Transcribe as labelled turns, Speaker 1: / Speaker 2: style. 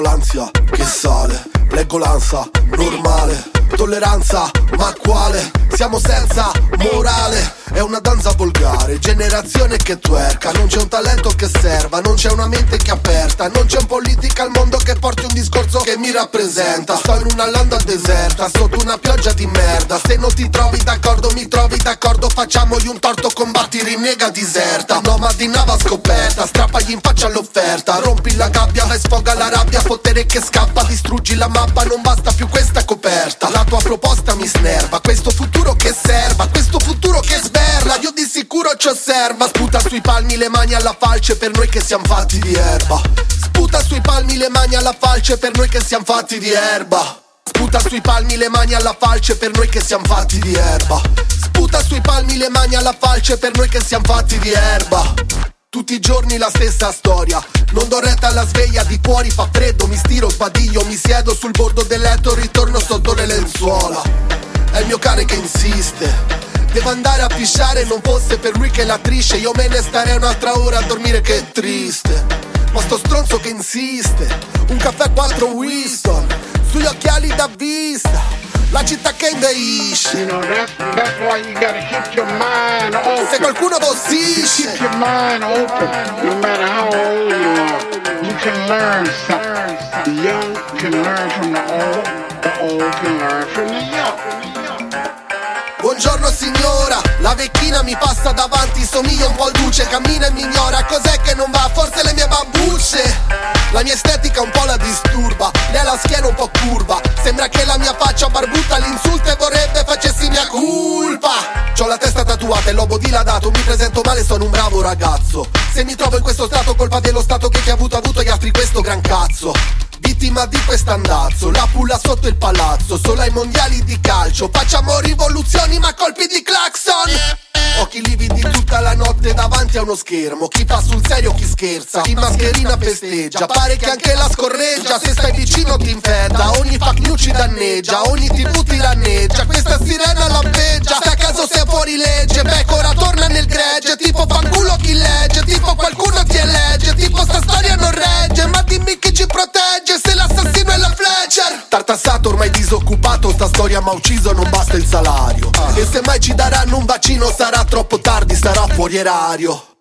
Speaker 1: l'ansia che sale, leggo l'ansia normale, tolleranza, ma quale? Siamo senza morale, è una danza volgare, generazione che twerca, non c'è un talento che serva, non c'è una mente che è aperta, non c'è un politica al mondo che porti un discorso che mi rappresenta. Sto in una landa deserta, sotto una pioggia di merda, se non ti trovi d'accordo mi trovi d'accordo, facciamogli un torto, combatti, rinnega diserta. Nomadi nava scoperta, strappagli in faccia l'offerta, rompi la gabbia e sfoga la rabbia, potere che scappa, distruggi la mappa, non basta più questa coperta. La tua proposta mi snerva, questo futuro che serva, questo futuro che sberla, io di sicuro ci osserva. Sputa sui palmi le mani alla falce per noi che siamo fatti di erba. Sputa sui palmi le mani alla falce per noi che siamo fatti di erba. Sputa sui palmi le mani alla falce per noi che siamo fatti di erba. Sputa sui palmi le mani alla falce per noi che siamo fatti di erba. Tutti i giorni la stessa storia. Non do retta alla sveglia di fuori fa freddo Mi stiro, sbadiglio, mi siedo sul bordo del letto Ritorno sotto le lenzuola. È il mio cane che insiste. Devo andare a pisciare, non fosse per lui che la trisce Io me ne starei un'altra ora a dormire che triste. Ma sto stronzo che insiste Un caffè 4 Winston Sugli occhiali da vista la città che inveisce.
Speaker 2: You know, that's, that's why you gotta keep your mind open.
Speaker 1: Se qualcuno tossisce,
Speaker 2: Keep your mind open. No matter how old you are, you can learn something. The young can learn from the old. The old can learn from the young.
Speaker 1: Buongiorno signora, la vecchina mi passa davanti, somiglia un po' al duce, cammina e mi ignora, cos'è che non va? Forse le mie babbucce. La mia estetica un po' la disturba, lei ha la schiena un po' curva, sembra che la mia faccia barbuta l'insulta e vorrebbe facessi mia colpa. C'ho la testa tatuata e l'obo diladato, mi presento male, sono un bravo ragazzo. Se mi trovo in questo stato, colpa dello stato che ti ha avuto, ha avuto gli altri questo gran cazzo. Vittima di quest'andazzo, la pulla sotto il palazzo, solo ai mondiali di calcio. Facciamo rivoluzioni ma colpi di clacson. Occhi lividi tutta la notte davanti a uno schermo. Chi fa sul serio, chi scherza. Chi mascherina festeggia. Pare che anche la scorreggia. Se stai vicino ti infetta. Ogni fuck news ci danneggia. Ogni tv ti danneggia. Questa sirena lampeggia. Se a caso sei fuori legge. Pecora torna Ormai disoccupato. Sta storia m'ha ucciso. Non basta il salario. E se mai ci daranno un vaccino sarà troppo tardi. Sarà fuori erario.